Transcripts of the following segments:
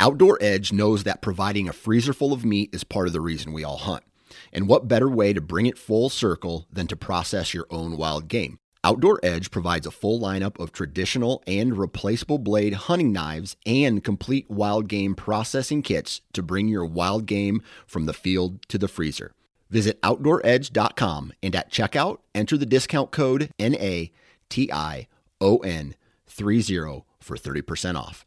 Outdoor Edge knows that providing a freezer full of meat is part of the reason we all hunt. And what better way to bring it full circle than to process your own wild game? Outdoor Edge provides a full lineup of traditional and replaceable blade hunting knives and complete wild game processing kits to bring your wild game from the field to the freezer. Visit OutdoorEdge.com and at checkout, enter the discount code NATION30 for 30% off.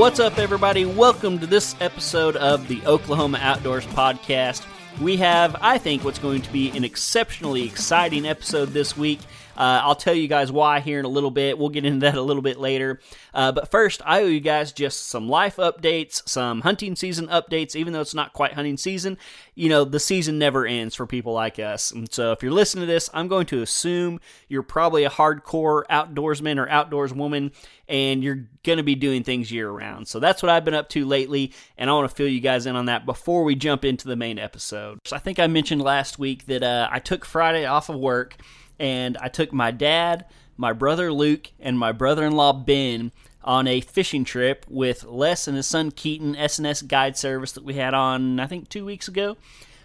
What's up, everybody? Welcome to this episode of the Oklahoma Outdoors Podcast. We have, I think, what's going to be an exceptionally exciting episode this week. Uh, I'll tell you guys why here in a little bit. We'll get into that a little bit later. Uh, but first, I owe you guys just some life updates, some hunting season updates, even though it's not quite hunting season. You know, the season never ends for people like us. And so if you're listening to this, I'm going to assume you're probably a hardcore outdoorsman or outdoors woman and you're going to be doing things year round. So that's what I've been up to lately, and I want to fill you guys in on that before we jump into the main episode. So I think I mentioned last week that uh, I took Friday off of work and I took my dad, my brother Luke, and my brother in law Ben on a fishing trip with Les and his son Keaton, SNS Guide Service that we had on, I think, two weeks ago.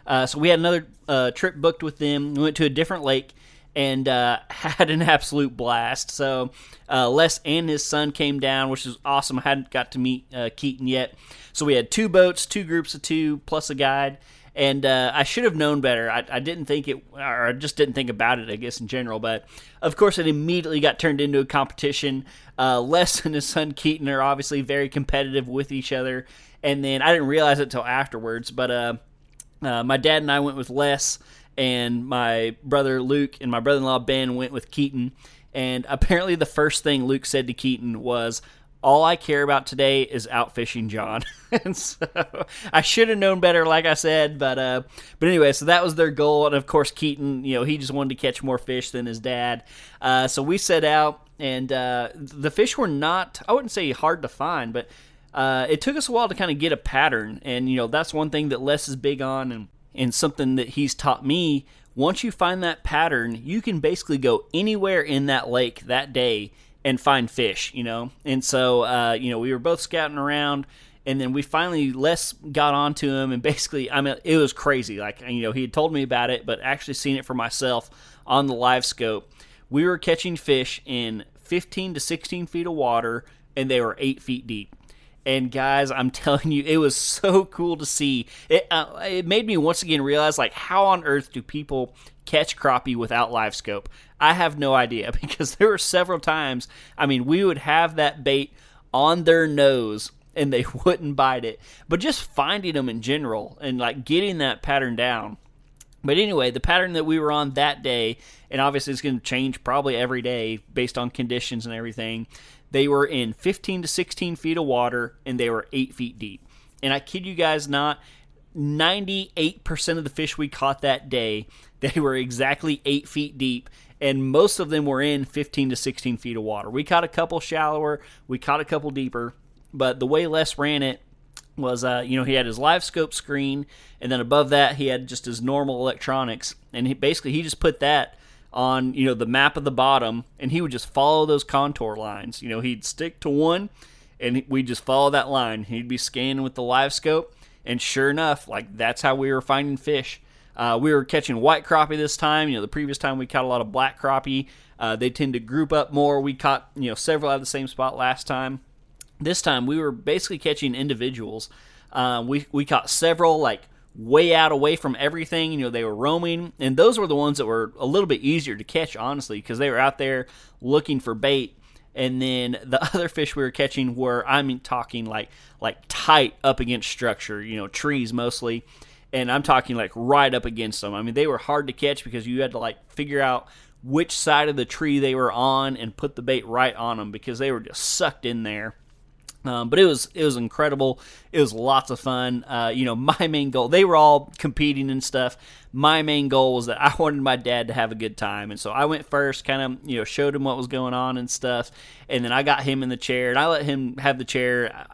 Uh, so we had another uh, trip booked with them. We went to a different lake and uh, had an absolute blast. So uh, Les and his son came down, which is awesome. I hadn't got to meet uh, Keaton yet. So we had two boats, two groups of two, plus a guide and uh, I should have known better. I, I, didn't think it, or I just didn't think about it, I guess, in general. But of course, it immediately got turned into a competition. Uh, Les and his son Keaton are obviously very competitive with each other, and then I didn't realize it until afterwards. But uh, uh, my dad and I went with Les, and my brother Luke and my brother-in-law Ben went with Keaton. And apparently, the first thing Luke said to Keaton was, all I care about today is out fishing John. and so I should have known better, like I said, but uh, but anyway, so that was their goal, and of course Keaton, you know, he just wanted to catch more fish than his dad. Uh, so we set out, and uh, the fish were not, I wouldn't say hard to find, but uh, it took us a while to kind of get a pattern, and you know that's one thing that Les is big on, and and something that he's taught me. Once you find that pattern, you can basically go anywhere in that lake that day and find fish, you know. And so, uh, you know, we were both scouting around, and then we finally Les got onto him, and basically, I mean, it was crazy. Like, you know, he had told me about it, but actually seeing it for myself on the LiveScope, we were catching fish in 15 to 16 feet of water, and they were eight feet deep. And guys, I'm telling you, it was so cool to see. It uh, it made me once again realize like how on earth do people catch crappie without LiveScope? I have no idea because there were several times. I mean, we would have that bait on their nose and they wouldn't bite it. But just finding them in general and like getting that pattern down But anyway, the pattern that we were on that day, and obviously it's going to change probably every day based on conditions and everything. They were in 15 to 16 feet of water, and they were eight feet deep. And I kid you guys not, 98% of the fish we caught that day, they were exactly eight feet deep, and most of them were in 15 to 16 feet of water. We caught a couple shallower, we caught a couple deeper, but the way Les ran it was, uh, you know, he had his LiveScope screen, and then above that he had just his normal electronics, and he, basically he just put that on, you know, the map of the bottom, and he would just follow those contour lines. You know, he'd stick to one, and we just follow that line. He'd be scanning with the LiveScope, and sure enough, like that's how we were finding fish. Uh, we were catching white crappie this time. You know, the previous time we caught a lot of black crappie. Uh, they tend to group up more. We caught you know several out of the same spot last time. This time we were basically catching individuals. Uh, we we caught several like way out away from everything. You know, they were roaming, and those were the ones that were a little bit easier to catch, honestly, because they were out there looking for bait. And then the other fish we were catching were, I'm talking like like tight up against structure, you know, trees mostly. And I'm talking like right up against them. I mean, they were hard to catch because you had to like figure out which side of the tree they were on and put the bait right on them because they were just sucked in there. Um, but it was it was incredible. It was lots of fun. Uh, you know, my main goal. They were all competing and stuff. My main goal was that I wanted my dad to have a good time, and so I went first. Kind of you know showed him what was going on and stuff, and then I got him in the chair and I let him have the chair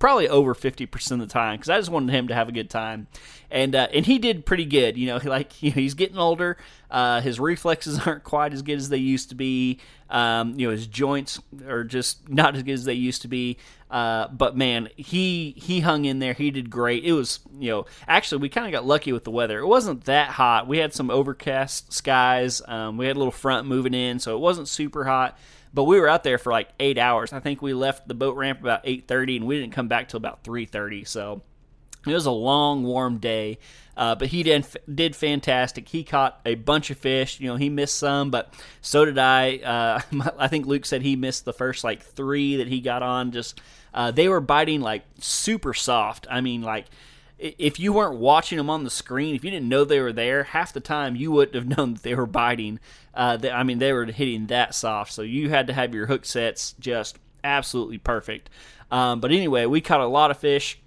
probably over 50% of the time because I just wanted him to have a good time. And uh, and he did pretty good. You know, like you know, he's getting older. Uh, his reflexes aren't quite as good as they used to be. Um, you know, his joints are just not as good as they used to be. Uh, but man, he he hung in there. He did great. It was you know actually we kind of got lucky with the weather. It wasn't that hot. We had some overcast skies. Um, we had a little front moving in, so it wasn't super hot. But we were out there for like eight hours. I think we left the boat ramp about eight thirty, and we didn't come back till about three thirty. So it was a long, warm day. Uh, but he did did fantastic. He caught a bunch of fish. You know, he missed some, but so did I. Uh, I think Luke said he missed the first like three that he got on. Just uh, they were biting like super soft. I mean, like if you weren't watching them on the screen, if you didn't know they were there, half the time you wouldn't have known that they were biting. Uh, they, I mean, they were hitting that soft, so you had to have your hook sets just absolutely perfect. Um, but anyway, we caught a lot of fish.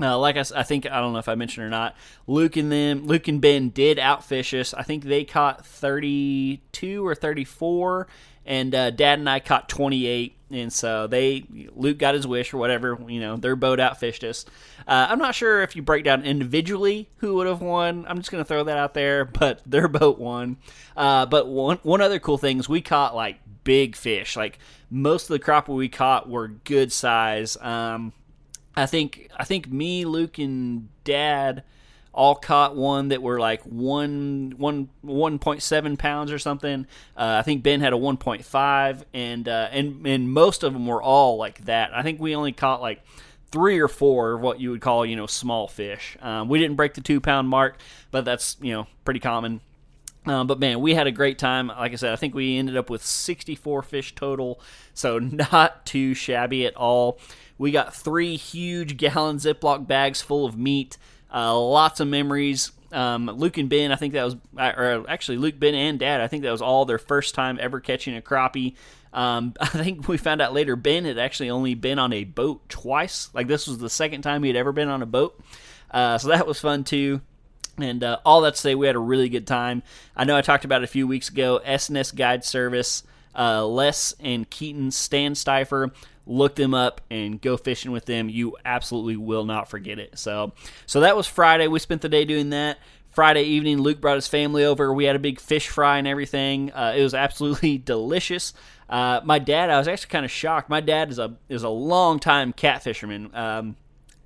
Uh, like I, I think I don't know if I mentioned or not. Luke and them, Luke and Ben did outfish us. I think they caught thirty-two or thirty-four, and uh, Dad and I caught twenty-eight. And so they, Luke got his wish or whatever. You know, their boat outfished us. Uh, I'm not sure if you break down individually who would have won. I'm just going to throw that out there, but their boat won. Uh, but one one other cool thing is we caught like big fish. Like most of the crappie we caught were good size. Um, I think I think me, Luke, and Dad all caught one that were like one one one point seven pounds or something. Uh, I think Ben had a one point five, and uh, and and most of them were all like that. I think we only caught like three or four of what you would call you know small fish. Um, we didn't break the two pound mark, but that's you know pretty common. Um, but man, we had a great time. Like I said, I think we ended up with 64 fish total, so not too shabby at all. We got three huge gallon Ziploc bags full of meat, uh, lots of memories. Um, Luke and Ben, I think that was, or actually Luke, Ben, and Dad, I think that was all their first time ever catching a crappie. Um, I think we found out later Ben had actually only been on a boat twice. Like this was the second time he had ever been on a boat. Uh, so that was fun too. And uh, all that to say, we had a really good time. I know I talked about it a few weeks ago. SNS Guide Service, uh, Les and Keaton Standstifer look them up and go fishing with them. You absolutely will not forget it. So, so that was Friday. We spent the day doing that. Friday evening, Luke brought his family over. We had a big fish fry and everything. Uh, it was absolutely delicious. Uh, my dad, I was actually kind of shocked. My dad is a is a long time cat fisherman. Um,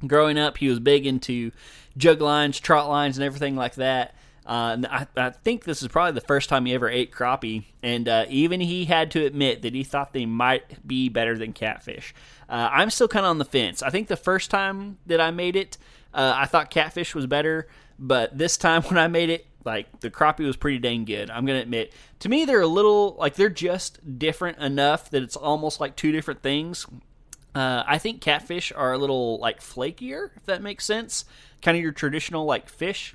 growing up, he was big into jug lines, trot lines, and everything like that. Uh, I, I, think this is probably the first time he ever ate crappie, and uh, even he had to admit that he thought they might be better than catfish. Uh, I'm still kind of on the fence. I think the first time that I made it, uh, I thought catfish was better, but this time when I made it, like the crappie was pretty dang good. I'm gonna admit. To me, they're a little like they're just different enough that it's almost like two different things. Uh, I think catfish are a little like flakier, if that makes sense. Kind of your traditional like fish.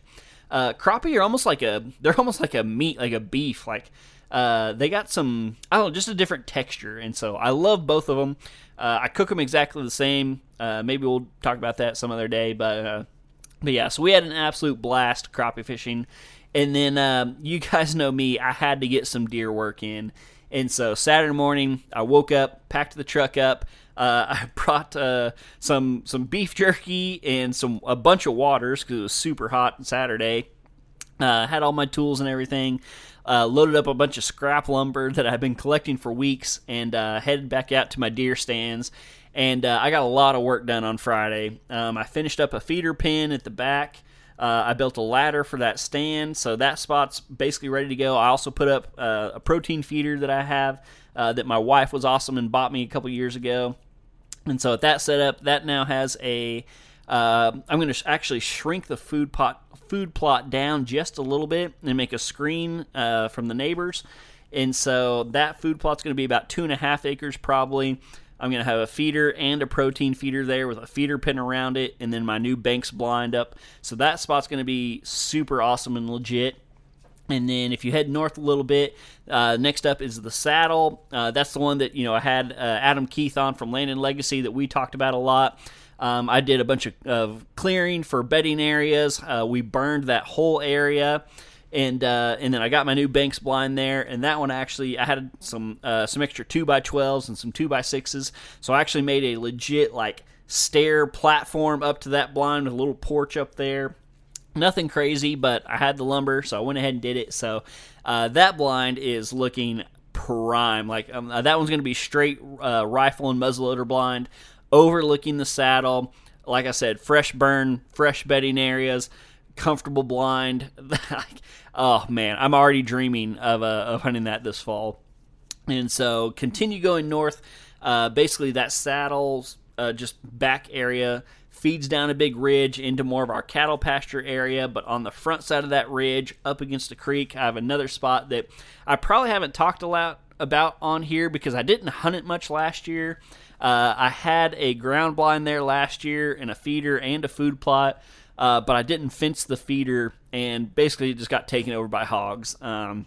Uh, crappie are almost like a they're almost like a meat, like a beef. Like uh, they got some I don't know, just a different texture, and so I love both of them. Uh, I cook them exactly the same. Uh, maybe we'll talk about that some other day, but uh, but yeah, so we had an absolute blast crappie fishing, and then um, you guys know me, I had to get some deer work in, and so Saturday morning I woke up, packed the truck up. Uh, I brought uh, some some beef jerky and some a bunch of waters because it was super hot Saturday. Uh, had all my tools and everything. Uh, loaded up a bunch of scrap lumber that I've been collecting for weeks, and uh, headed back out to my deer stands. And uh, I got a lot of work done on Friday. Um, I finished up a feeder pen at the back. Uh, I built a ladder for that stand, so that spot's basically ready to go. I also put up uh, a protein feeder that I have uh, that my wife was awesome and bought me a couple years ago. And so at that setup, that now has a. am going to actually shrink the food pot food plot down just a little bit and make a screen uh, from the neighbors. And so that food plot's going to be about two and a half acres probably. I'm going to have a feeder and a protein feeder there with a feeder pin around it, and then my new Banks blind up. So that spot's going to be super awesome and legit. And then if you head north a little bit, uh, next up is the saddle. Uh, that's the one that you know I had uh, Adam Keith on from Land and Legacy that we talked about a lot. Um, I did a bunch of, of clearing for bedding areas. Uh, we burned that whole area, and uh, and then I got my new Banks blind there. And that one actually, I had some uh, some extra two by twelves and some two by sixes. So I actually made a legit like stair platform up to that blind with a little porch up there. Nothing crazy, but I had the lumber, so I went ahead and did it. So uh, that blind is looking prime. Like um, that one's going to be straight uh, rifle and muzzleloader blind overlooking the saddle. Like I said, fresh burn, fresh bedding areas, comfortable blind. oh man, I'm already dreaming of uh, of hunting that this fall. And so continue going north. Uh, basically, that saddle's uh, just back area feeds down a big ridge into more of our cattle pasture area. But on the front side of that ridge, up against the creek, I have another spot that I probably haven't talked a lot about on here because I didn't hunt it much last year. Uh, I had a ground blind there last year and a feeder and a food plot, uh, but I didn't fence the feeder and basically it just got taken over by hogs. Um,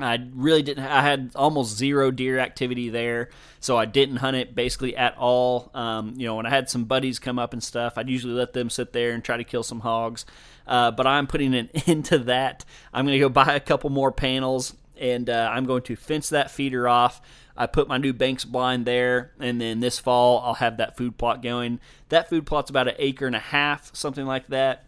I really didn't. I had almost zero deer activity there, so I didn't hunt it basically at all. Um, you know, when I had some buddies come up and stuff, I'd usually let them sit there and try to kill some hogs. Uh, but I'm putting an end to that. I'm going to go buy a couple more panels, and uh, I'm going to fence that feeder off. I put my new Banks blind there, and then this fall I'll have that food plot going. That food plot's about an acre and a half, something like that.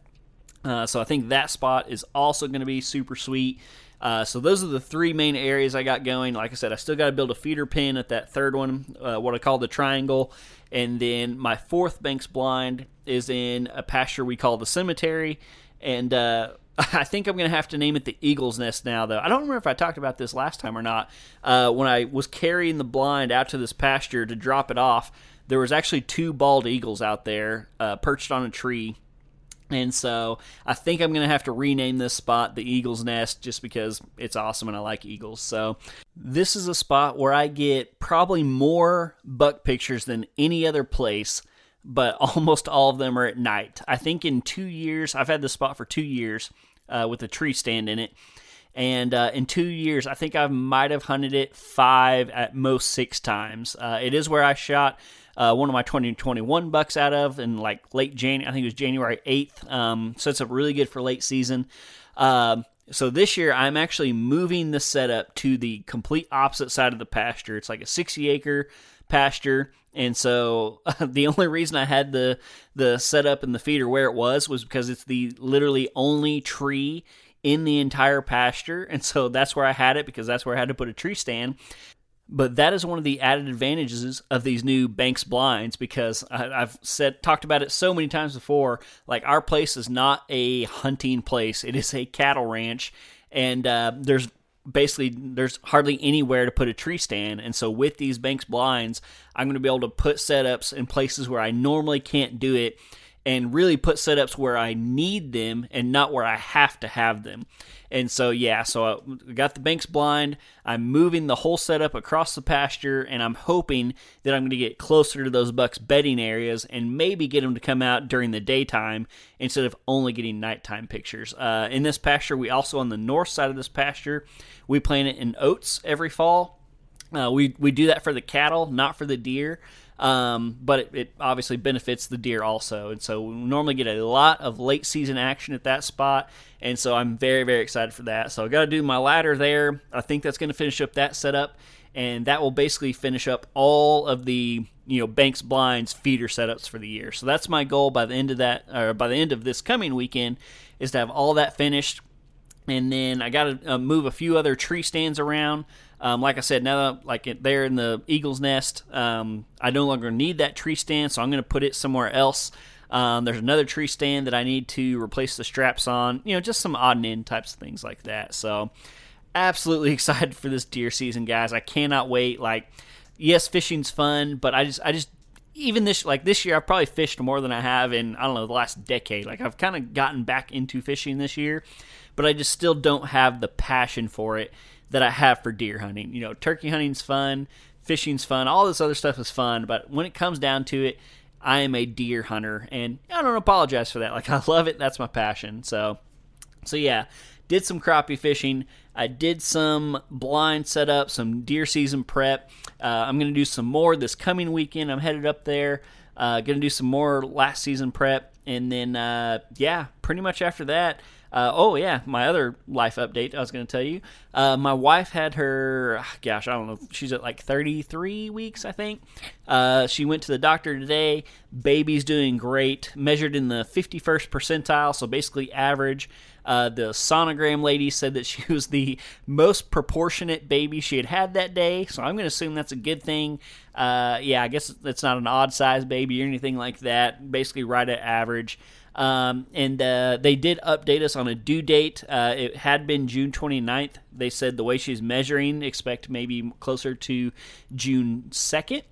Uh, so I think that spot is also going to be super sweet. Uh, so those are the three main areas I got going. Like I said, I still got to build a feeder pen at that third one, uh, what I call the triangle, and then my fourth Banks blind is in a pasture we call the cemetery, and uh, I think I'm going to have to name it the Eagle's Nest now, though. I don't remember if I talked about this last time or not. Uh, when I was carrying the blind out to this pasture to drop it off, there was actually two bald eagles out there uh, perched on a tree. And so I think I'm going to have to rename this spot the Eagle's Nest just because it's awesome and I like eagles. So this is a spot where I get probably more buck pictures than any other place but almost all of them are at night. I think in two years, I've had this spot for two years uh, with a tree stand in it. And uh, in two years, I think I might have hunted it five, at most six times. Uh, it is where I shot uh, one of my 2021 bucks out of in like late January. I think it was January 8th. Um, so it's a really good for late season. Um, so this year, I'm actually moving the setup to the complete opposite side of the pasture. It's like a 60 acre pasture. And so uh, the only reason I had the the setup and the feeder where it was was because it's the literally only tree in the entire pasture, and so that's where I had it because that's where I had to put a tree stand. But that is one of the added advantages of these new Banks blinds because I, have said talked about it so many times before. Like our place is not a hunting place; it is a cattle ranch, and uh, there's basically there's hardly anywhere to put a tree stand. And so with these banks blinds i'm going to be able to put setups in places where i normally can't do it and really put setups where I need them and not where I have to have them. And so, yeah, so I got the Banks blind. I'm moving the whole setup across the pasture, and I'm hoping that I'm going to get closer to those bucks' bedding areas and maybe get them to come out during the daytime instead of only getting nighttime pictures. Uh, in this pasture, we also on the north side of this pasture, we plant it in oats every fall. Uh, we we do that for the cattle, not for the deer. Um, but it, it, obviously benefits the deer also. And so we normally get a lot of late season action at that spot. And so I'm very, very excited for that. So I got to do my ladder there. I think that's going to finish up that setup. And that will basically finish up all of the you know Banks blinds feeder setups for the year. So that's my goal by the end of that, or by the end of this coming weekend, is to have all that finished. And then I got to uh, move a few other tree stands around. Um, like I said, now that like there in the eagle's nest, um, I no longer need that tree stand, so I'm going to put it somewhere else. Um, there's another tree stand that I need to replace the straps on. You know, just some odd and end types of things like that. So, absolutely excited for this deer season, guys. I cannot wait. Like, yes, fishing's fun, but I just, I just, even this, like this year, I've probably fished more than I have in I don't know the last decade. Like, I've kind of gotten back into fishing this year, but I just still don't have the passion for it that I have for deer hunting. You know, turkey hunting's fun, fishing's fun, all this other stuff is fun, but when it comes down to it, I am a deer hunter and I don't apologize for that. Like I love it, that's my passion. So so yeah, did some crappie fishing. I did some blind setup, some deer season prep. Uh, I'm going to do some more this coming weekend. I'm headed up there. Uh, going to do some more last season prep. And then, uh, yeah, pretty much after that, uh, oh yeah, my other life update I was going to tell you. Uh, my wife had her, gosh, I don't know, she's at like 33 weeks, I think. Uh, she went to the doctor today. Baby's doing great, measured in the 51st percentile, so basically average. Uh, the sonogram lady said that she was the most proportionate baby she had had that day, so I'm going to assume that's a good thing. Uh, yeah, I guess it's not an odd size baby or anything like that. Basically, right at average. Um, and uh, they did update us on a due date. Uh, it had been June 29th. They said the way she's measuring, expect maybe closer to June 2nd.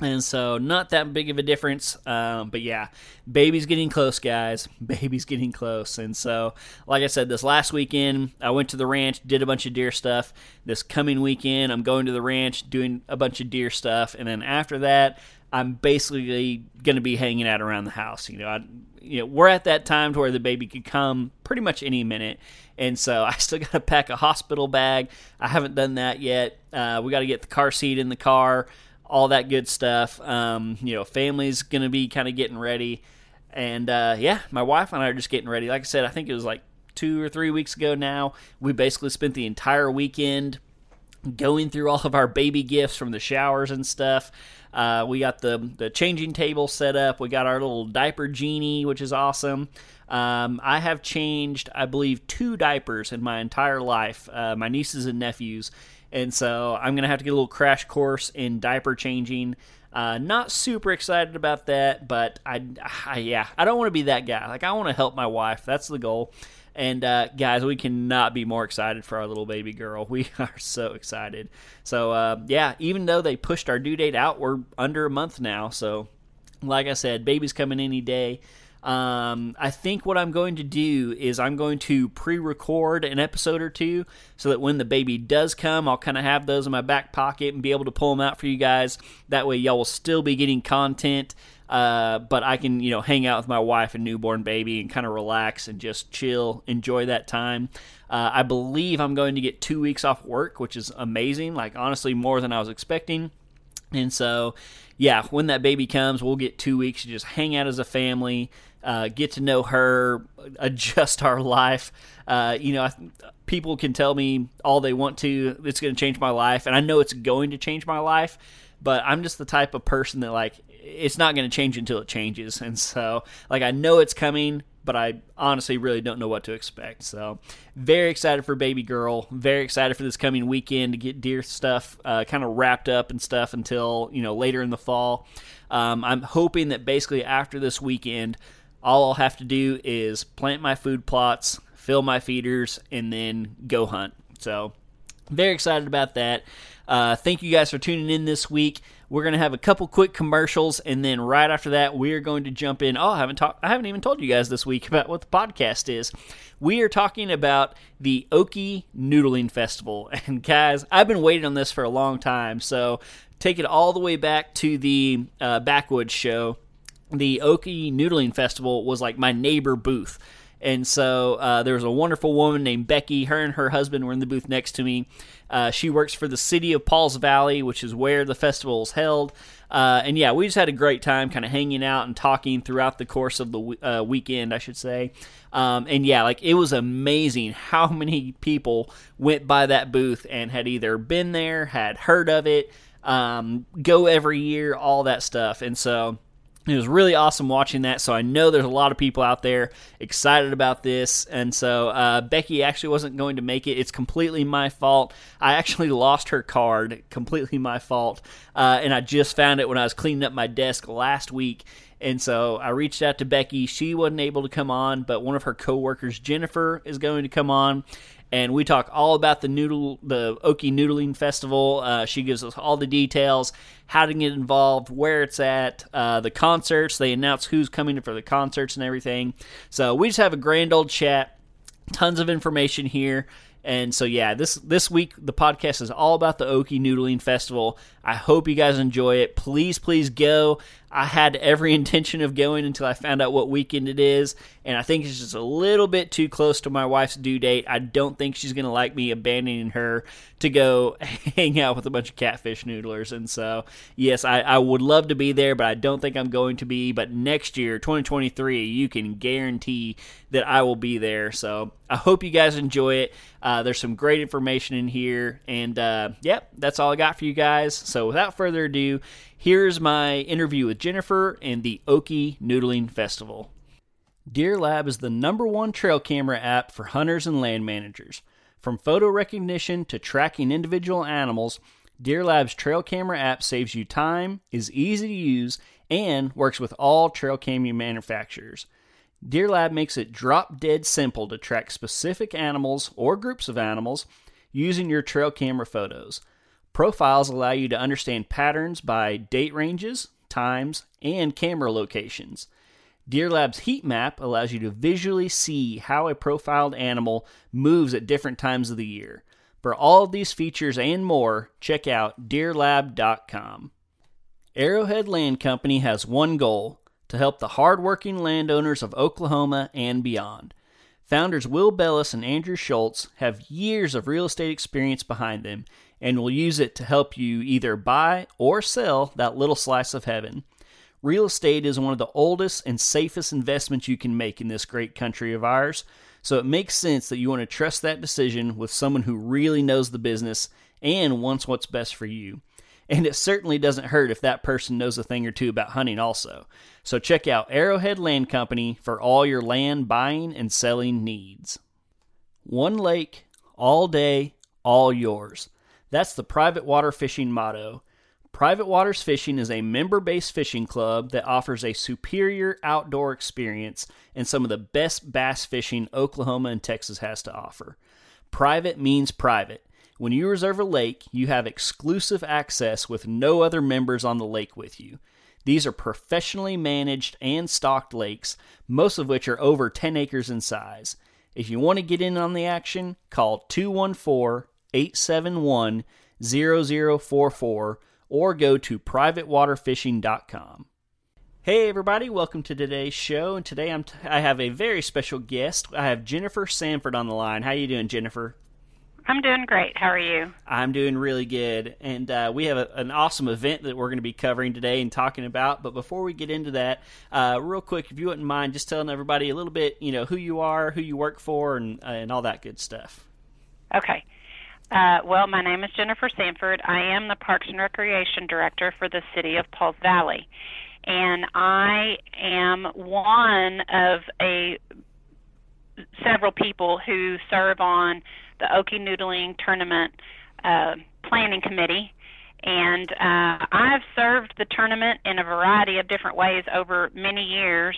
And so, not that big of a difference. Um, but yeah, baby's getting close, guys. Baby's getting close. And so, like I said, this last weekend, I went to the ranch, did a bunch of deer stuff. This coming weekend, I'm going to the ranch, doing a bunch of deer stuff. And then after that, I'm basically going to be hanging out around the house. You know, I, you know, we're at that time to where the baby could come pretty much any minute, and so I still got to pack a hospital bag. I haven't done that yet. Uh, we got to get the car seat in the car, all that good stuff. Um, you know, family's going to be kind of getting ready, and uh, yeah, my wife and I are just getting ready. Like I said, I think it was like two or three weeks ago now. We basically spent the entire weekend going through all of our baby gifts from the showers and stuff. Uh, we got the the changing table set up. We got our little diaper genie, which is awesome. Um, I have changed, I believe, two diapers in my entire life. Uh, my nieces and nephews, and so I'm gonna have to get a little crash course in diaper changing. Uh, not super excited about that, but I, I yeah, I don't want to be that guy. Like I want to help my wife. That's the goal. And uh, guys, we cannot be more excited for our little baby girl. We are so excited. So uh, yeah, even though they pushed our due date out, we're under a month now. So like I said, baby's coming any day. Um, I think what I'm going to do is I'm going to pre-record an episode or two so that when the baby does come, I'll kind of have those in my back pocket and be able to pull them out for you guys. That way, y'all will still be getting content uh, but I can, you know, hang out with my wife and newborn baby and kind of relax and just chill, enjoy that time. Uh, I believe I'm going to get two weeks off work, which is amazing. Like, honestly, more than I was expecting. And so, yeah, when that baby comes, we'll get two weeks to just hang out as a family, uh, get to know her, adjust our life. Uh, you know, I, people can tell me all they want to. It's going to change my life, and I know it's going to change my life. But I'm just the type of person that like it's not going to change until it changes. And so, like, I know it's coming, but I honestly really don't know what to expect. So, very excited for Baby Girl. Very excited for this coming weekend to get deer stuff uh, kind of wrapped up and stuff until, you know, later in the fall. Um, I'm hoping that basically after this weekend, all I'll have to do is plant my food plots, fill my feeders, and then go hunt. So, Very excited about that. Uh, thank you guys for tuning in this week. We're to have a couple quick commercials, and then right after that, we are going to jump in. Oh, I haven't talked. I haven't even told you guys this week about what the podcast is. We are talking about the Okie Noodling Festival, and guys, I've been waiting on this for a long time. So take it all the way back to the uh, Backwoods show. The Okie Noodling Festival was like my neighbor booth. And so uh, there was a wonderful woman named Becky. Her and her husband were in the booth next to me. Uh, she works for the city of Pauls Valley, which is where the festival is held. Uh, and yeah, we just had a great time kind of hanging out and talking throughout the course of the uh, weekend, I should say. Um, and yeah, like it was amazing how many people went by that booth and had either been there, had heard of it, um, go every year, all that stuff. And so it was really awesome watching that. So I know there's a lot of people out there excited about this. And so uh, Becky actually wasn't going to make it. It's completely my fault. I actually lost her card. Completely my fault. Uh, and I just found it when I was cleaning up my desk last week. And so I reached out to Becky. She wasn't able to come on, but one of her coworkers, Jennifer, is going to come on and we talk all about the noodle, the Okie Noodling Festival. Uh, she gives us all the details, how to get involved, where it's at, uh, the concerts. They announce who's coming for the concerts and everything. So we just have a grand old chat. Tons of information here. And so yeah, this this week the podcast is all about the Okie Noodling Festival. I hope you guys enjoy it. Please, please go. I had every intention of going until I found out what weekend it is, and I think it's just a little bit too close to my wife's due date. I don't think she's going to like me abandoning her to go hang out with a bunch of catfish noodlers. And so, yes, I, I would love to be there, but I don't think I'm going to be. But next year, 2023, you can guarantee that I will be there. So I hope you guys enjoy it. Uh, there's some great information in here, and uh, yep, that's all I got for you guys. So without further ado, Here's my interview with Jennifer and the Okie Noodling Festival. Deer Lab is the number one trail camera app for hunters and land managers. From photo recognition to tracking individual animals, Deer Lab's trail camera app saves you time, is easy to use, and works with all trail camera manufacturers. Deer Lab makes it drop dead simple to track specific animals or groups of animals using your trail camera photos. Profiles allow you to understand patterns by date ranges, times, and camera locations. Deer Lab's heat map allows you to visually see how a profiled animal moves at different times of the year. For all of these features and more, check out deerlab.com. Arrowhead Land Company has one goal to help the hardworking landowners of Oklahoma and beyond. Founders Will Bellis and Andrew Schultz have years of real estate experience behind them and will use it to help you either buy or sell that little slice of heaven. Real estate is one of the oldest and safest investments you can make in this great country of ours, so it makes sense that you want to trust that decision with someone who really knows the business and wants what's best for you. And it certainly doesn't hurt if that person knows a thing or two about hunting also. So check out Arrowhead Land Company for all your land buying and selling needs. One lake, all day, all yours. That's the Private Water Fishing motto. Private Waters Fishing is a member based fishing club that offers a superior outdoor experience and some of the best bass fishing Oklahoma and Texas has to offer. Private means private. When you reserve a lake, you have exclusive access with no other members on the lake with you. These are professionally managed and stocked lakes, most of which are over 10 acres in size. If you want to get in on the action, call 214 871 0044 or go to privatewaterfishing.com. Hey everybody, welcome to today's show. And today I'm t- I have a very special guest. I have Jennifer Sanford on the line. How are you doing, Jennifer? I'm doing great. How are you? I'm doing really good. And uh, we have a, an awesome event that we're going to be covering today and talking about. But before we get into that, uh, real quick, if you wouldn't mind just telling everybody a little bit, you know, who you are, who you work for, and, uh, and all that good stuff. Okay. Uh, well, my name is Jennifer Sanford. I am the Parks and Recreation Director for the City of Pauls Valley. And I am one of a several people who serve on the Okie Noodling Tournament uh, Planning Committee. And uh, I've served the tournament in a variety of different ways over many years.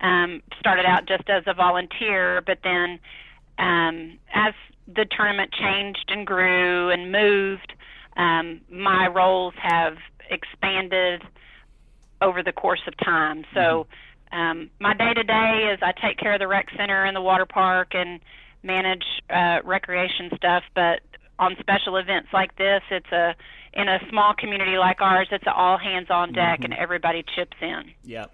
Um, started out just as a volunteer, but then um, as the tournament changed and grew and moved, um, my roles have expanded over the course of time. So um, my day to day is I take care of the rec center and the water park and manage uh, recreation stuff. But on special events like this, it's a in a small community like ours, it's an all hands on deck and everybody chips in. Yep.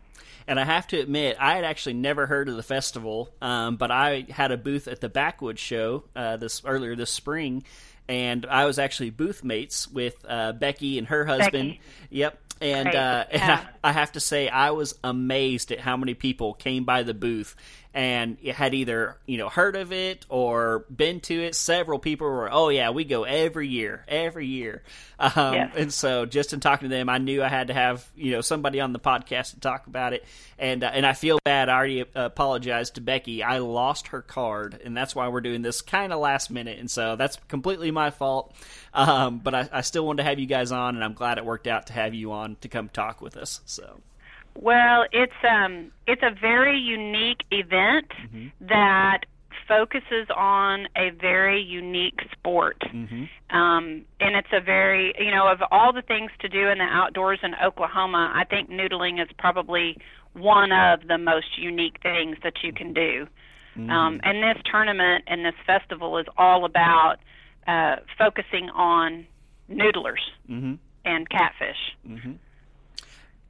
And I have to admit, I had actually never heard of the festival, um, but I had a booth at the Backwoods Show uh, this earlier this spring, and I was actually booth mates with uh, Becky and her husband. Becky. Yep. And, uh, and Yeah. I, I have to say, I was amazed at how many people came by the booth and had either you know heard of it or been to it. Several people were, oh yeah, we go every year, every year. Um. And so, just in talking to them, I knew I had to have you know somebody on the podcast to talk about it. And uh, and I feel bad. I already apologized to Becky. I lost her card, and that's why we're doing this kind of last minute. And so that's completely my fault. Um, but I, I still wanted to have you guys on, and I'm glad it worked out to have you on to come talk with us. So. Well, it's um it's a very unique event that focuses on a very unique sport. Um, and it's a very you know of all the things to do in the outdoors in Oklahoma, I think noodling is probably one of the most unique things that you can do. Um, and this tournament and this festival is all about uh, focusing on noodlers and catfish.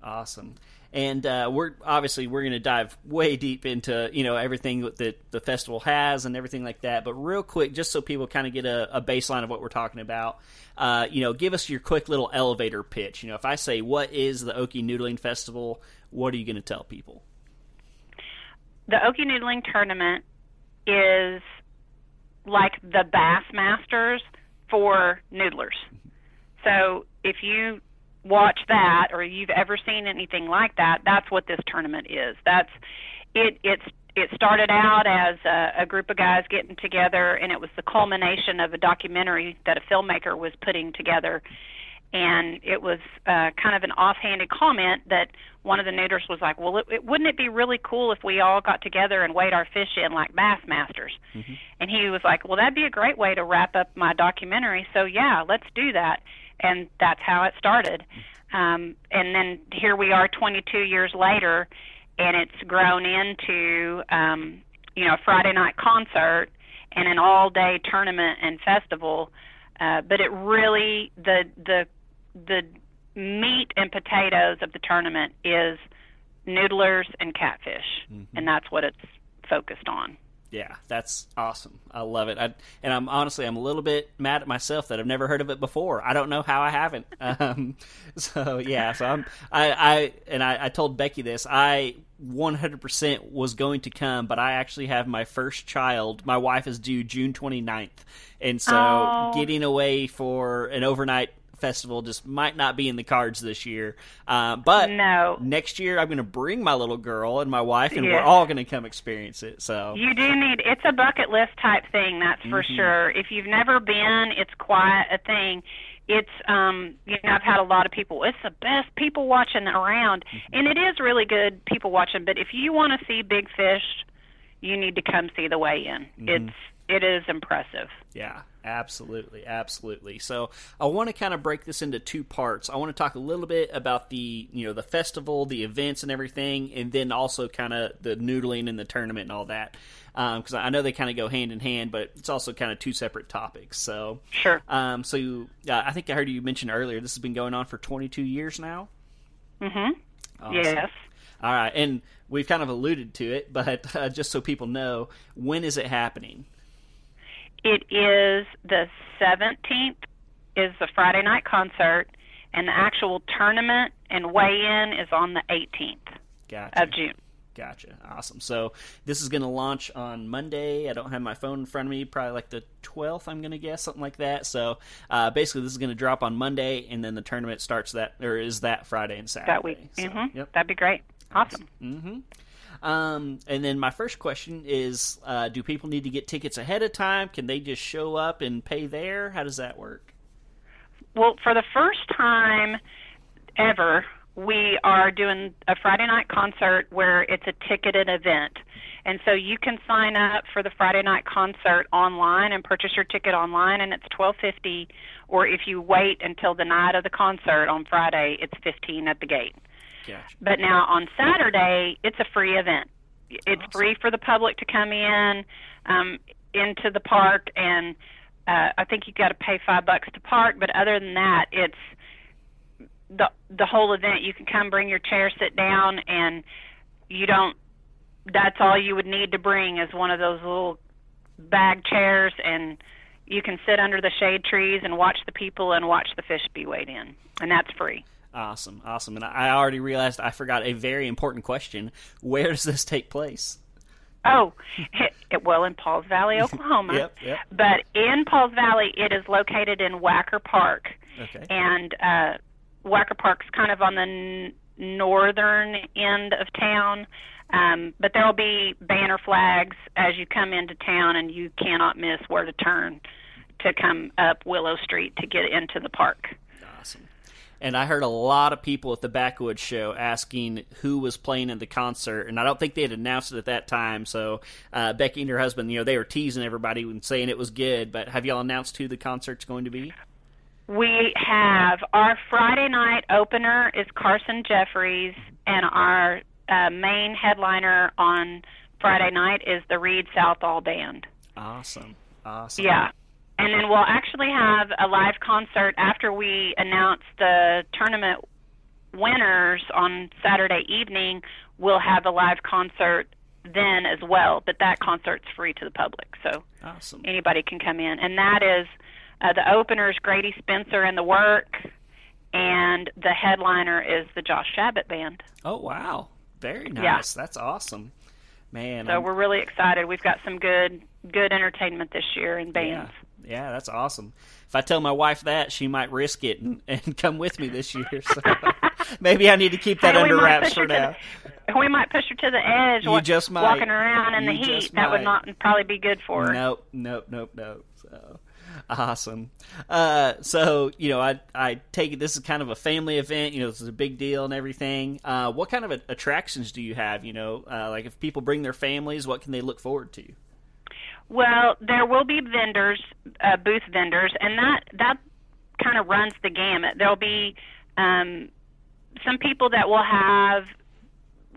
Awesome. And uh, we're obviously we're going to dive way deep into you know everything that the festival has and everything like that. But real quick, just so people kind of get a, a baseline of what we're talking about, uh, you know, give us your quick little elevator pitch. You know, if I say what is the Okie Noodling Festival, what are you going to tell people? the Okie Noodling tournament is like the Bass Masters for noodlers. So if you watch that or you've ever seen anything like that, that's what this tournament is. That's it. It's it started out as a, a group of guys getting together, and it was the culmination of a documentary that a filmmaker was putting together. And it was uh, kind of an offhanded comment that one of the noodlers was like, "Well, it, it, wouldn't it be really cool if we all got together and weighed our fish in like Bass Masters?" And he was like, "Well, that'd be a great way to wrap up my documentary. So yeah, let's do that." And that's how it started. Um, and then here we are, 22 years later, and it's grown into um, you know a Friday night concert and an all-day tournament and festival. Uh, but it really the the the meat and potatoes of the tournament is noodlers and catfish, and that's what it's focused on. Yeah, that's awesome. I love it. I, and I'm honestly, I'm a little bit mad at myself that I've never heard of it before. I don't know how I haven't. Um, so yeah, so I'm, I, I, and I, I told Becky this. I 100% was going to come, but I actually have my first child. My wife is due June 29th, and so Oh. getting away for an overnight festival just might not be in the cards this year. Uh, but No. next year I'm going to bring my little girl and my wife, and we're all going to come experience it. So You do need it's a bucket list type thing, that's for sure. If you've never been, it's quite a thing. It's um you know, I've had a lot of people, it's the best people watching around. And it is really good people watching, but if you want to see big fish, you need to come see the weigh in. It's it is impressive. Yeah, absolutely, absolutely. So I want to kind of break this into two parts. I want to talk a little bit about the you know the festival, the events, and everything, and then also kind of the noodling and the tournament and all that, because I know they kind of go hand in hand, but it's also kind of two separate topics. So Sure. um, so you, uh, I think I heard you mention earlier this has been going on for 22 years now. Mm Mhm. Awesome. Yes. All right, and we've kind of alluded to it, but uh, just so people know, when is it happening? It is the 17th is the Friday night concert and the actual tournament and weigh-in is on the 18th Gotcha. of June. Gotcha. Awesome. So this is going to launch on Monday. I don't have my phone in front of me. Probably like the 12th, I'm going to guess, something like that. So uh, basically, this is going to drop on Monday, and then the tournament starts that, or is that Friday and Saturday. that week. So, hmm Yep. That'd be great. Awesome. Um, and then my first question is uh, Do people need to get tickets ahead of time? Can they just show up and pay there? How does that work? Well, for the first time ever, we are doing a Friday night concert where it's a ticketed event. And so you can sign up for the Friday night concert online and purchase your ticket online, and it's twelve fifty. Or if you wait until the night of the concert on Friday, it's fifteen at the gate. Gotcha. But now on Saturday, it's a free event. It's awesome. free for the public to come in um, into the park, and uh, I think you've got to pay five bucks to park. But other than that, it's the the whole event. You can come, bring your chair, sit down, and you don't that's all you would need to bring is one of those little bag chairs and you can sit under the shade trees and watch the people and watch the fish be weighed in and that's free awesome awesome and i already realized i forgot a very important question where does this take place oh it, well in pauls valley oklahoma yep, yep. but in pauls valley it is located in wacker park okay. and uh, wacker park's kind of on the n- northern end of town um, but there will be banner flags as you come into town, and you cannot miss where to turn to come up Willow Street to get into the park. And I heard a lot of people at the Backwoods show asking who was playing in the concert, and I don't think they had announced it at that time. So uh, Becky and her husband, you know, they were teasing everybody and saying it was good. But have y'all announced who the concert's going to be? We have our Friday night opener is Carson Jeffries, and our uh, main headliner on Friday night is the Read Southall Band. Awesome. Awesome. Yeah. And then we'll actually have a live concert after we announce the tournament winners on Saturday evening. We'll have a live concert then as well, but that concert's free to the public, so awesome. anybody can come in. And that is uh, the openers Grady Spencer and the Work, and the headliner is the Josh Shabbat Band. Oh wow! Very nice. Yeah. That's awesome. Man. So I'm... we're really excited. We've got some good good entertainment this year in bands. Yeah. Yeah, that's awesome. If I tell my wife that, she might risk it and, and come with me this year. So maybe I need to keep that hey, under wraps for now. The, we might push her to the edge. You just might. Walking around in you the heat, that would not probably be good for her. Nope, nope, nope, nope. So Awesome. Uh, so you know, I I take it this is kind of a family event. You know, this is a big deal and everything. Uh, what kind of attractions do you have? You know, uh, like if people bring their families, what can they look forward to? Well, there will be vendors, uh, booth vendors, and that that kind of runs the gamut. There'll be um, some people that will have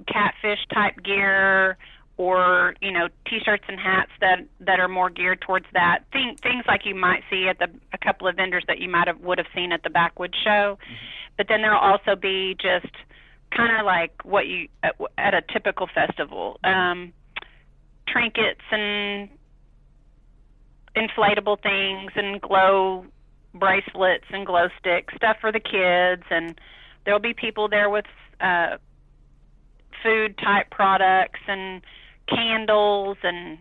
catfish type gear or you know t-shirts and hats that that are more geared towards that Thing, things like you might see at the a couple of vendors that you might have would have seen at the backwoods show mm-hmm. but then there'll also be just kind of like what you at, at a typical festival um trinkets and inflatable things and glow bracelets and glow sticks stuff for the kids and there'll be people there with uh food type products and candles and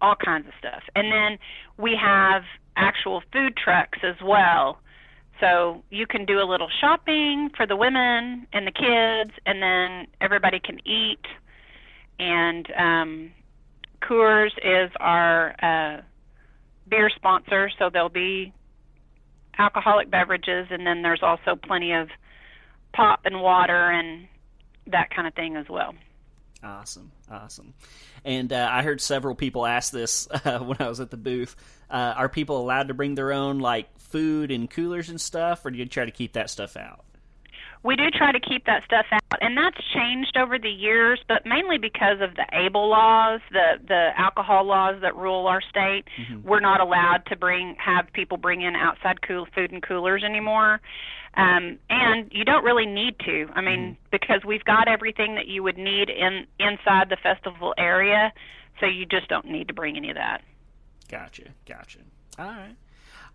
all kinds of stuff. And then we have actual food trucks as well. So you can do a little shopping for the women and the kids, and then everybody can eat. And um, Coors is our uh, beer sponsor, so there'll be alcoholic beverages, and then there's also plenty of pop and water and that kind of thing as well. Awesome, awesome. And uh, I heard several people ask this uh, when I was at the booth. Uh, are people allowed to bring their own like food and coolers and stuff, or do you try to keep that stuff out? We do try to keep that stuff out, and that's changed over the years, but mainly because of the ABLE laws, the the alcohol laws that rule our state. Mm-hmm. We're not allowed to bring have people bring in outside cool food and coolers anymore. Um, and you don't really need to. I mean, mm-hmm. because we've got everything that you would need in inside the festival area, so you just don't need to bring any of that. Gotcha, gotcha. All right.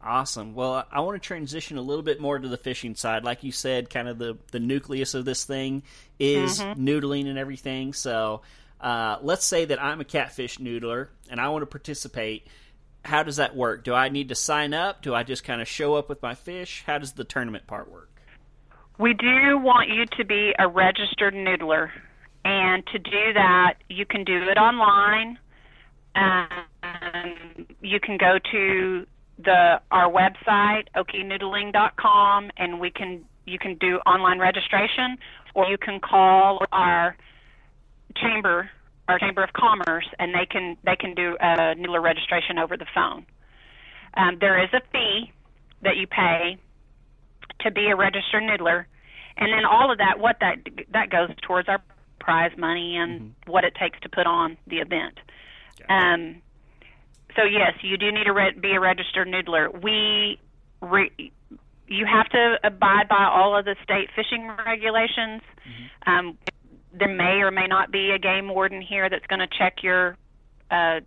Awesome. Well, I want to transition a little bit more to the fishing side. Like you said, kind of the, the nucleus of this thing is mm-hmm. noodling and everything. So uh, let's say that I'm a catfish noodler and I want to participate how does that work? Do I need to sign up? Do I just kind of show up with my fish? How does the tournament part work? We do want you to be a registered noodler. And to do that, you can do it online. Um, you can go to the our website okienoodling.com and we can you can do online registration or you can call our chamber our Chamber of Commerce, and they can they can do a noodler registration over the phone. Um, there is a fee that you pay to be a registered noodler, and then all of that what that that goes towards our prize money and mm-hmm. what it takes to put on the event. Um, so yes, you do need to re- be a registered noodler. We re- you have to abide by all of the state fishing regulations. Mm-hmm. Um, there may or may not be a game warden here that's going to check your uh,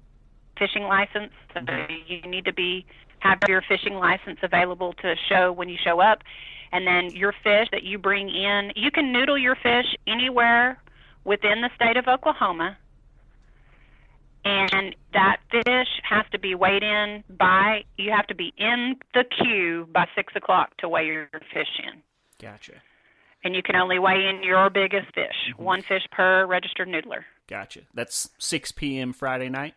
fishing license. So mm-hmm. you need to be have your fishing license available to show when you show up, and then your fish that you bring in. You can noodle your fish anywhere within the state of Oklahoma and that fish has to be weighed in by you have to be in the queue by six o'clock to weigh your fish in. Gotcha. And you can only weigh in your biggest fish mm-hmm. one fish per registered noodler. Gotcha. That's 6 p.m friday night?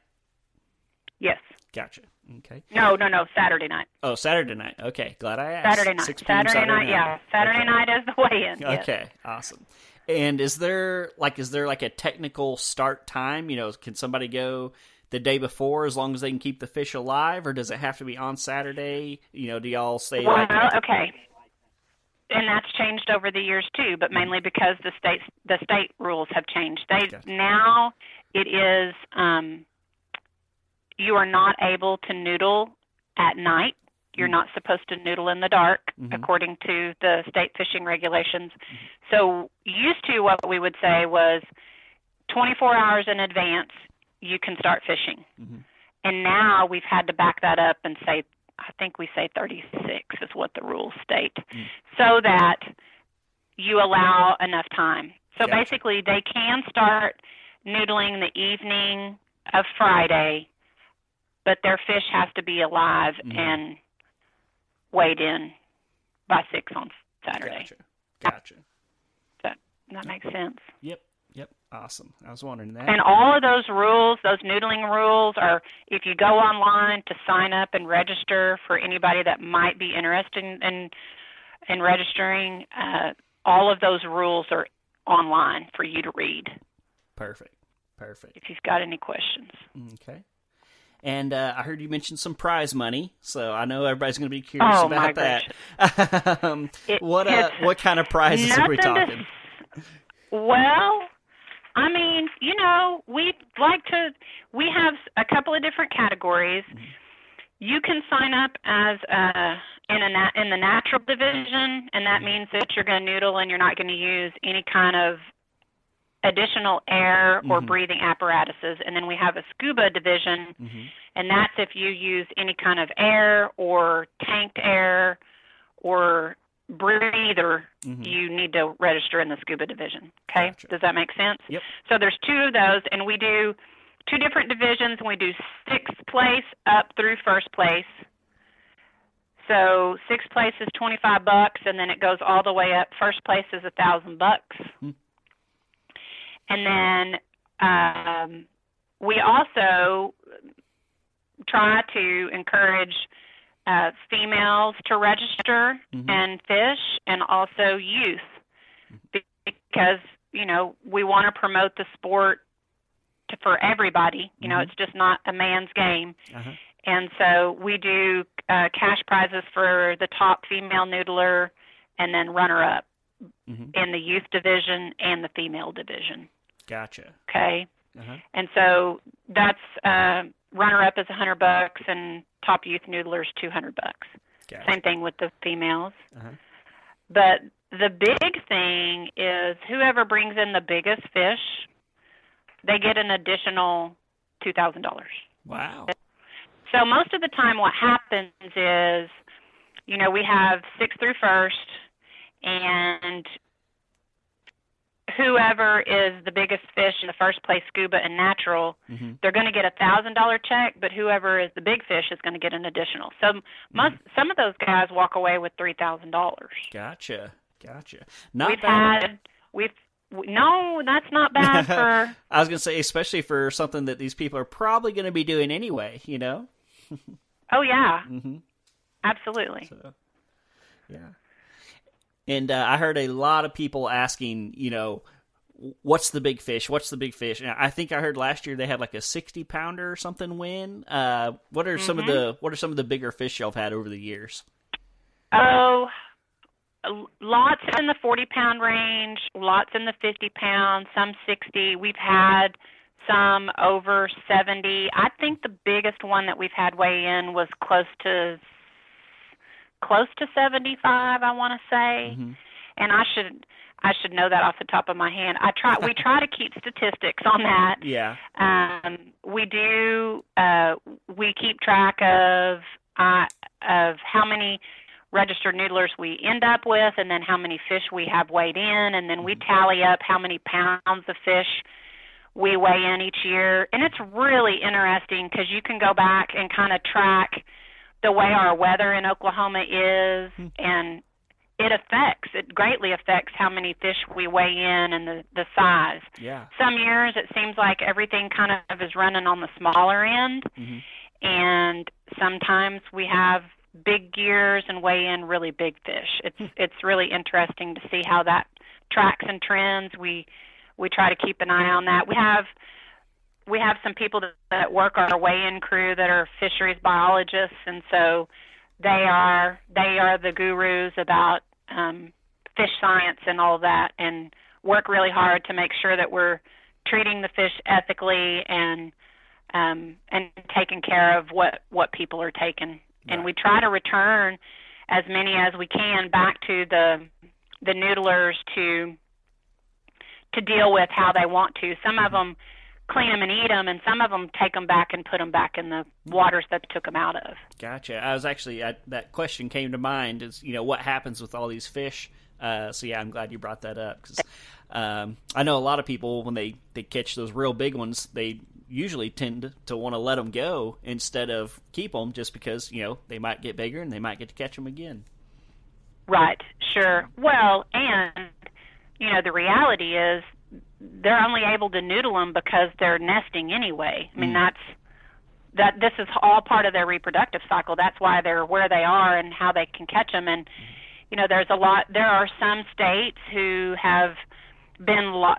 Yes. Gotcha. Okay. No no no saturday night. Oh saturday night. Okay. Glad i asked. Saturday night. Saturday, saturday, night, night. yeah. Saturday okay. night is the weigh-in okay. Yes. awesome and is there like is there like a technical start time? You know, can somebody go the day before as long as they can keep the fish alive, or does it have to be on Saturday? You know, do y'all say? Well, like, okay. And that's changed over the years too, but mainly because the state the state rules have changed. They now it is um, you are not able to noodle at night you're not supposed to noodle in the dark, mm-hmm. according to the state fishing regulations. So, used to what we would say was 24 hours in advance, you can start fishing. Mm-hmm. And now we've had to back that up and say, I think we say 36 is what the rules state, mm-hmm. so that you allow enough time. So gotcha. basically, they can start noodling the evening of Friday, but their fish has to be alive mm-hmm. and weighed in by six on Saturday. Gotcha. Gotcha. That that makes sense. Yep. Yep. Awesome. I was wondering that. And all of those rules, those noodling rules, are if you go online to sign up and register for anybody that might be interested in in, in registering, uh, all of those rules are online for you to read. Perfect. Perfect. If you've got any questions. Okay. And uh, I heard you mention some prize money, so I know everybody's going to be curious oh, about that. um, it, what uh, what kind of prizes are we talking? To, well, I mean, you know, we like to. We have a couple of different categories. Mm-hmm. You can sign up as a in a nat, in the natural division, and that mm-hmm. means that you're going to noodle and you're not going to use any kind of additional air or mm-hmm. breathing apparatuses. And then we have a scuba division, mm-hmm. and that's if you use any kind of air or tanked air or breather, mm-hmm. you need to register in the scuba division. Okay? Gotcha. Does that make sense? Yep. So there's two of those, and we do two different divisions, and we do sixth place up through first place. So sixth place is twenty five bucks, and then it goes all the way up. First place is a thousand bucks. And then um, we also try to encourage uh, females to register mm-hmm. and fish, and also youth, because you know we want to promote the sport to, for everybody. You know, mm-hmm. it's just not a man's game. Uh-huh. And so we do uh, cash prizes for the top female noodler, and then runner up mm-hmm. in the youth division and the female division. Gotcha. Okay. Uh-huh. And so that's uh, runner up is a hundred bucks, and top youth noodlers two hundred bucks. Gotcha. Same thing with the females. Uh-huh. But the big thing is whoever brings in the biggest fish, they get an additional two thousand dollars. Wow. So most of the time, what happens is, you know, we have six through first, and whoever is the biggest fish in the first place, scuba and natural, mm-hmm. they're going to get a thousand dollar check, but whoever is the big fish is going to get an additional. So most mm-hmm. some of those guys walk away with three thousand dollars. Gotcha, gotcha. Not we've bad. had we've no, that's not bad for. I was going to say, especially for something that these people are probably going to be doing anyway. You know. oh yeah. Mm-hmm. Absolutely. So, yeah. And uh, I heard a lot of people asking, you know, what's the big fish? What's the big fish? And I think I heard last year they had like a sixty pounder or something win. Uh, what are mm-hmm. some of mm-hmm. the what are some of the bigger fish y'all have had over the years? Oh, lots in the forty pound range, lots in the fifty pound, some sixty. We've had some over seventy. I think the biggest one that we've had weigh in was close to close to seventy five. I want to say, mm-hmm. and I should I should know that off the top of my hand. I try. we try to keep statistics on that. Yeah. Um, we do. Uh, we keep track of uh, of how many registered noodlers we end up with, and then how many fish we have weighed in, and then we mm-hmm. tally up how many pounds of fish we weigh in each year. And it's really interesting because you can go back and kind of track the way our weather in Oklahoma is, hmm. and it affects it greatly affects how many fish we weigh in and the the size. Yeah. Some years it seems like everything kind of is running on the smaller end, mm-hmm. and sometimes we have big gears and weigh in really big fish. It's hmm. it's really interesting to see how that tracks and trends. We we try to keep an eye on that. We have we have some people that, work our weigh-in crew that are fisheries biologists, and so they are they are the gurus about um, fish science and all that, and work really hard to make sure that we're treating the fish ethically and um, and taking care of what what people are taking. And we try to return as many as we can back to the the noodlers to to deal with how they want to. Some of them clean them and eat them, and some of them take them back and put them back in the waters that took them out of. Gotcha. I was actually I, that question came to mind is you know what happens with all these fish. Uh, so yeah, I'm glad you brought that up because um, I know a lot of people when they they catch those real big ones, they usually tend to, to want to let them go instead of keep them just because you know they might get bigger and they might get to catch them again. Right. Sure. Well, and you know the reality is they're only able to noodle them because they're nesting anyway. I mean, mm. that's that this is all part of their reproductive cycle. That's why they're where they are and how they can catch them. And you know, there's a lot. There are some states who have been lo-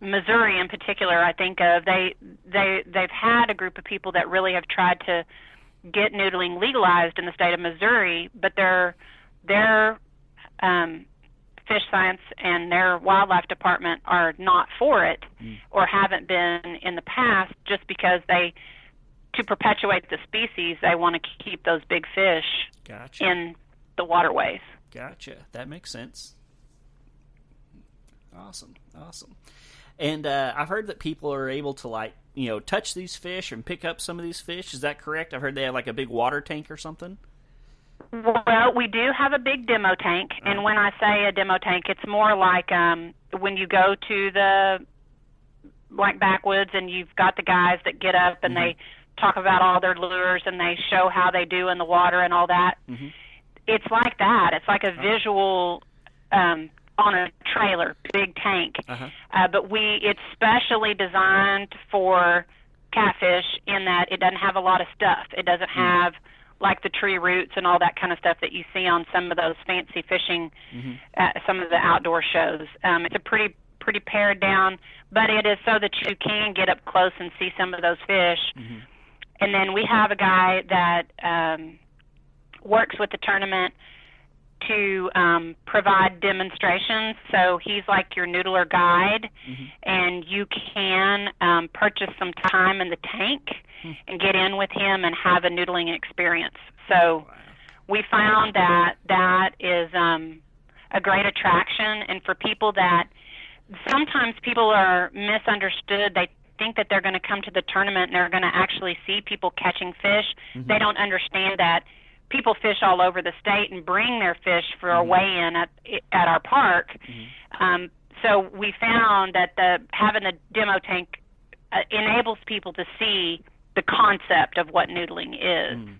Missouri in particular. I think of they they they've had a group of people that really have tried to get noodling legalized in the state of Missouri, but their their um, fish science and their wildlife department are not for it mm. or haven't been in the past just because they to perpetuate the species they want to keep those big fish gotcha. in the waterways. Gotcha. That makes sense. Awesome. Awesome. And uh, i've heard that people are able to like you know touch these fish and pick up some of these fish. Is that correct? I've heard they have like a big water tank or something well, we do have a big demo tank, and when I say a demo tank, it's more like um, when you go to the like backwoods and you've got the guys that get up and mm-hmm. they talk about all their lures and they show how they do in the water and all that. Mm-hmm. It's like that. It's like a visual um, on a trailer, big tank. Uh-huh. Uh, but we it's specially designed for catfish in that it doesn't have a lot of stuff. It doesn't mm-hmm. Like the tree roots and all that kind of stuff that you see on some of those fancy fishing, mm-hmm. uh, some of the outdoor shows. Um, it's a pretty pretty pared down, but it is so that you can get up close and see some of those fish. Mm-hmm. And then we have a guy that um, works with the tournament to um, provide demonstrations. So he's like your noodler guide, mm-hmm. and you can um, purchase some time in the tank. And get in with him and have a noodling experience. So we found that that is um, a great attraction, and for people that sometimes people are misunderstood, they think that they're going to come to the tournament and they're going to actually see people catching fish. Mm-hmm. They don't understand that people fish all over the state and bring their fish for a mm-hmm. weigh-in at at our park. Mm-hmm. Um, so we found that the having the demo tank uh, enables people to see the concept of what noodling is. Mm.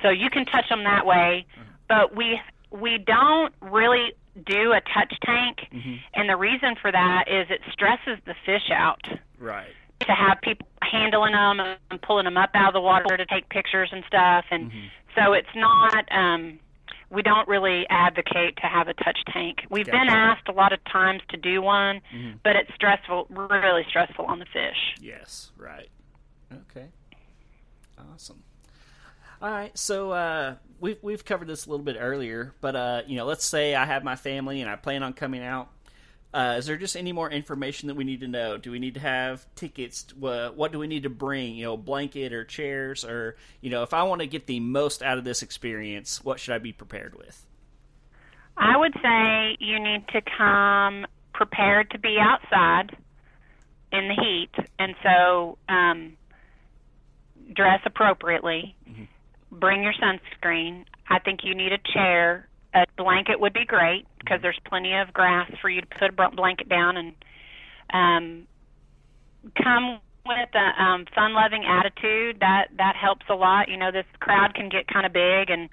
So you can touch them that way, Mm-hmm. but we we don't really do a touch tank, Mhm. and the reason for that is it stresses the fish out right to have people handling them and pulling them up out of the water to take pictures and stuff and Mhm. so it's not um we don't really advocate to have a touch tank. We've Gotcha. been asked a lot of times to do one, but it's stressful, really stressful on the fish. Yes, right. Okay. Awesome. All right, so uh, we've we've covered this a little bit earlier, but uh, you know, let's say I have my family and I plan on coming out. Uh, is there just any more information that we need to know? Do we need to have tickets? What, do we need to bring? You know, blanket or chairs, or you know, if I want to get the most out of this experience, what should I be prepared with? I would say you need to come prepared to be outside in the heat, and so um, dress appropriately. Bring your sunscreen. I think you need a chair. A blanket would be great because there's plenty of grass for you to put a blanket down and um, come with a um, fun-loving attitude. That that helps a lot. You know, this crowd can get kind of big, and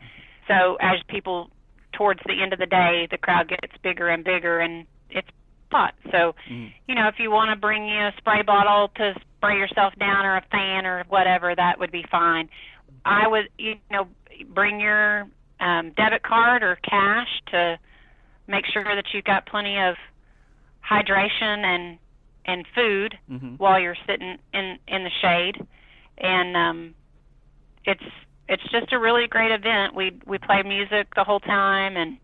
so as people towards the end of the day, the crowd gets bigger and bigger, and it's hot. So, you know, if you want to bring you a spray bottle to spray yourself down, or a fan, or whatever, that would be fine. I would, you know, bring your um, debit card or cash to make sure that you've got plenty of hydration and and food while you're sitting in in the shade, and um, it's it's just a really great event. We we play music the whole time, and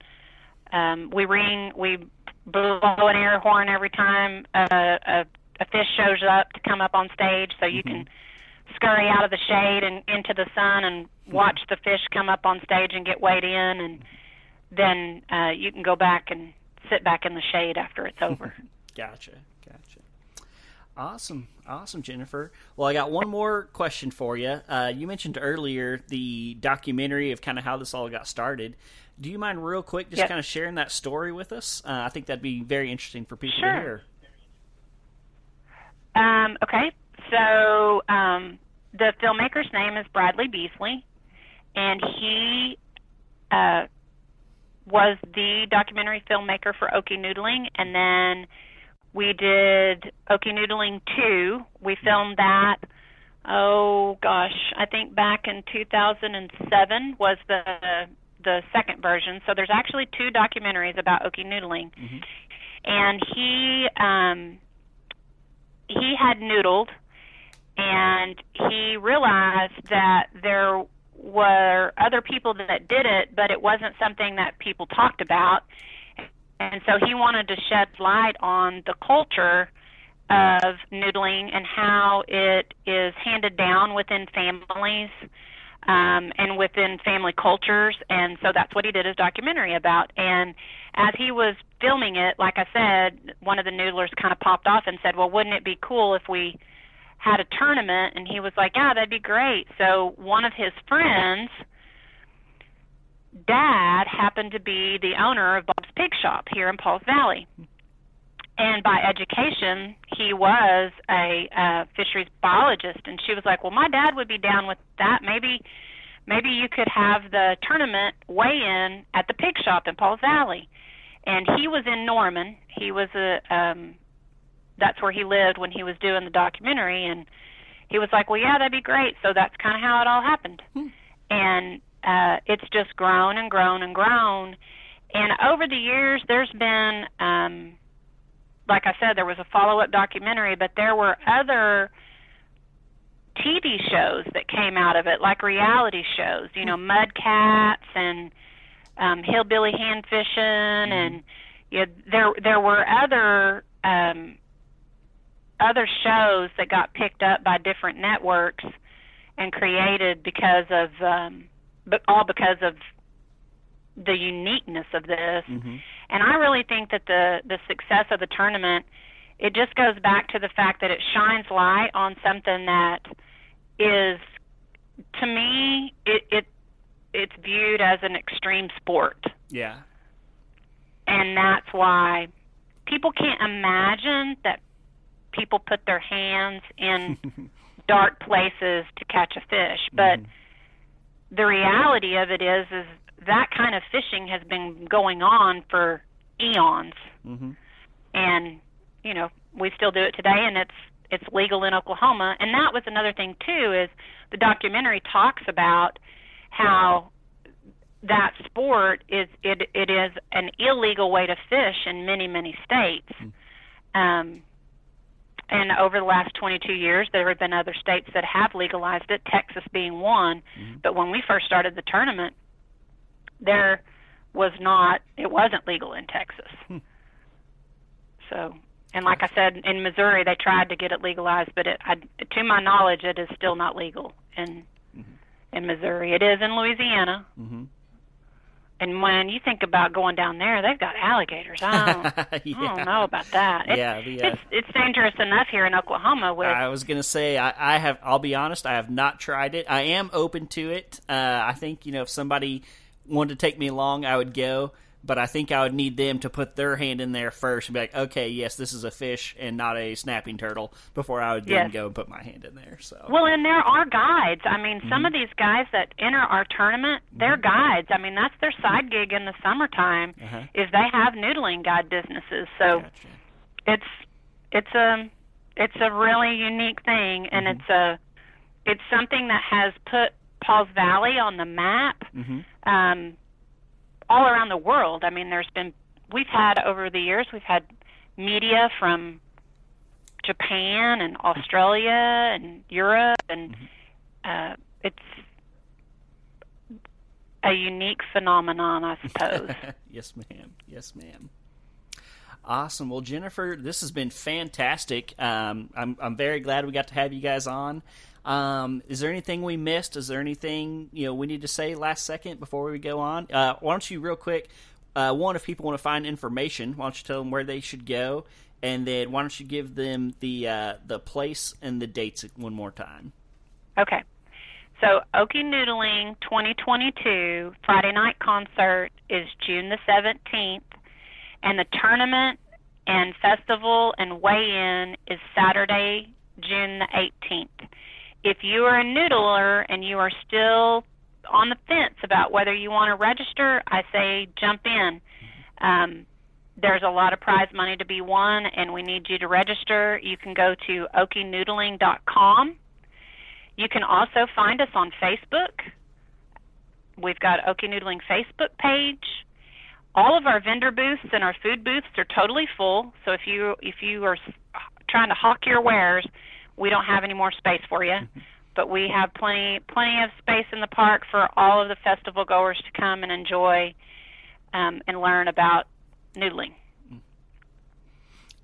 um, we ring we blow an air horn every time a, a a fish shows up to come up on stage, so you can scurry out of the shade and into the sun and watch the fish come up on stage and get weighed in, and then uh, you can go back and sit back in the shade after it's over. Gotcha. Awesome, awesome, Jennifer. Well, I got one more question for you. Uh, you mentioned earlier the documentary of kind of how this all got started. Do you mind, real quick, just Yep. kind of sharing that story with us? Uh, I think that'd be very interesting for people Sure. to hear. Um, okay, so um, the filmmaker's name is Bradley Beasley, and he uh, was the documentary filmmaker for Okie Noodling, and then we did Okie Noodling 2. We filmed that, oh gosh, I think back in 2007 was the the second version. So there's actually two documentaries about Okie Noodling. And he um, he had noodled and he realized that there were other people that did it, but it wasn't something that people talked about. And so he wanted to shed light on the culture of noodling and how it is handed down within families um, and within family cultures. And so that's what he did his documentary about. And as he was filming it, like I said, one of the noodlers kind of popped off and said, Well, wouldn't it be cool if we had a tournament? And he was like, Yeah, that'd be great. So one of his friends, dad, happened to be the owner of Bob's Pig Shop here in Pauls Valley. And by education, he was a uh, fisheries biologist. And she was like, "Well, my dad would be down with that. Maybe, maybe you could have the tournament weigh in at the pig shop in Pauls Valley." And he was in Norman. He was a um, that's where he lived when he was doing the documentary. And he was like, "Well, yeah, that'd be great." So that's kind of how it all happened. And uh, it's just grown and grown and grown. And over the years, there's been um, like I said, there was a follow up documentary, but there were other TV shows that came out of it, like reality shows, you know, Mudcats and um, Hillbilly Hand Fishing, and you know, there there were other um, other shows that got picked up by different networks and created because of, um, but all because of the uniqueness of this. Mm-hmm. And I really think that the the success of the tournament it just goes back to the fact that it shines light on something that is to me it it it's viewed as an extreme sport. Yeah. And that's why people can't imagine that people put their hands in dark places to catch a fish, but mm-hmm. The reality of it is is that kind of fishing has been going on for eons Mm-hmm. and you know we still do it today and it's it's legal in Oklahoma and that was another thing too is the documentary talks about how that sport is it it is an illegal way to fish in many many states. Um, and over the last 22 years, there have been other states that have legalized it, Texas being one. Mm-hmm. But when we first started the tournament, there was not, it wasn't legal in Texas. Hmm. So, and like I said, in Missouri, they tried to get it legalized, but it, I, to my knowledge, it is still not legal in mm-hmm. in Missouri. It is in Louisiana. Mhm. And when you think about going down there, they've got alligators. I don't, I don't know about that. It's, Yeah, the, uh, it's it's dangerous enough here in Oklahoma with I was gonna say I, I have. I'll be honest. I have not tried it. I am open to it. Uh, I think you know if somebody wanted to take me along, I would go. But I think I would need them to put their hand in there first and be like, okay, yes, this is a fish and not a snapping turtle, before I would then go and put my hand in there. So Well, and there are guides. I mean, some Mm-hmm. of these guys that enter our tournament, they're guides. I mean, that's their side gig in the summertime. Uh-huh. Is they have noodling guide businesses. So Gotcha. it's it's a it's a really unique thing, and Mm-hmm. it's a it's something that has put Pauls Valley on the map. Mhm. Um, all around the world. I mean, there's been we've had over the years we've had media from Japan and Australia and Europe, and uh, it's a unique phenomenon, I suppose. yes, ma'am. Yes, ma'am. Awesome. Well, Jennifer, this has been fantastic. Um, I'm I'm very glad we got to have you guys on. Um, is there anything we missed? Is there anything you know we need to say last second before we go on? Uh, why don't you real quick? Uh, one, if people want to find information, why don't you tell them where they should go, and then why don't you give them the uh, the place and the dates one more time? Okay. So Okie Noodling 2022 Friday night concert is June the 17th, and the tournament and festival and weigh-in is Saturday, June the 18th. If you are a noodler and you are still on the fence about whether you want to register, I say jump in. Um, there's a lot of prize money to be won, and we need you to register. You can go to okienoodling.com. You can also find us on Facebook. We've got Okie Noodling Facebook page. All of our vendor booths and our food booths are totally full. So if you if you are trying to hawk your wares, we don't have any more space for you. But we have plenty plenty of space in the park for all of the festival goers to come and enjoy um, and learn about noodling.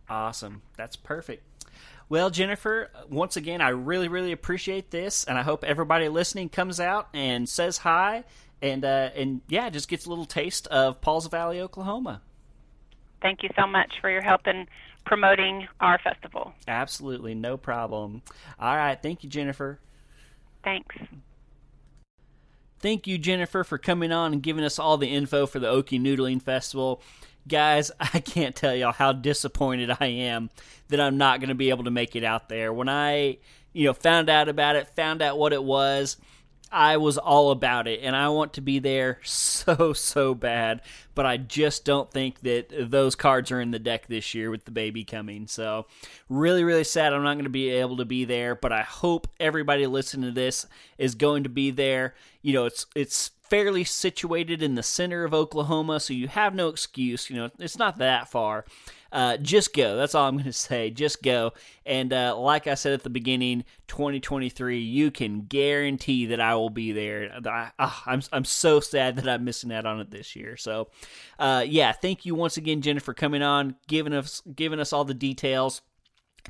Awesome. That's perfect. Well, Jennifer, once again, I really, really appreciate this, and I hope everybody listening comes out and says hi, and uh, and yeah, just gets a little taste of Pauls Valley, Oklahoma. Thank you so much for your help in promoting our festival. Absolutely, no problem. All right, thank you, Jennifer. Thanks. Thank you, Jennifer, for coming on and giving us all the info for the Okie Noodling Festival. Guys, I can't tell y'all how disappointed I am that I'm not going to be able to make it out there. When I, you know, found out about it, found out what it was, I was all about it, and I want to be there so, so bad. But I just don't think that those cards are in the deck this year with the baby coming. So, really, really sad I'm not going to be able to be there. But I hope everybody listening to this is going to be there. You know, it's it's fairly situated in the center of Oklahoma, so you have no excuse. You know, it's not that far. Uh, just go. That's all I'm going to say. Just go. And uh, like I said at the beginning, 2023, you can guarantee that I will be there. I, ah, I'm I'm so sad that I'm missing out on it this year. So, uh, yeah, thank you once again, Jennifer, for coming on, giving us giving us all the details,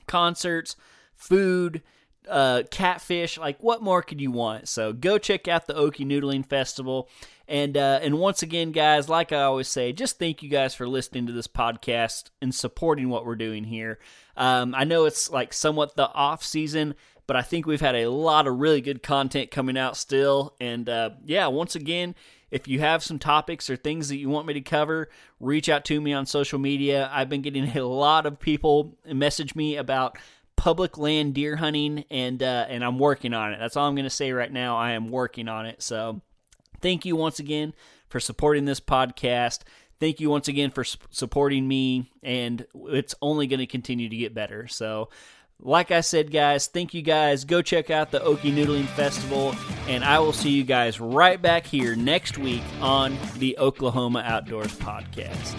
concerts, food uh, catfish. Like, what more could you want? So go check out the Okie Noodling Festival. And uh, and once again, guys, like I always say, just thank you guys for listening to this podcast and supporting what we're doing here. Um, I know it's like somewhat the off season, but I think we've had a lot of really good content coming out still. And uh, yeah, once again, if you have some topics or things that you want me to cover, reach out to me on social media. I've been getting a lot of people message me about public land deer hunting and uh, and I'm working on it. That's all I'm going to say right now. I am working on it. So thank you once again for supporting this podcast. Thank you once again for su- supporting me and it's only going to continue to get better. So Like I said, guys, thank you guys. Go check out the Okie Noodling Festival, and I will see you guys right back here next week on the Oklahoma Outdoors Podcast.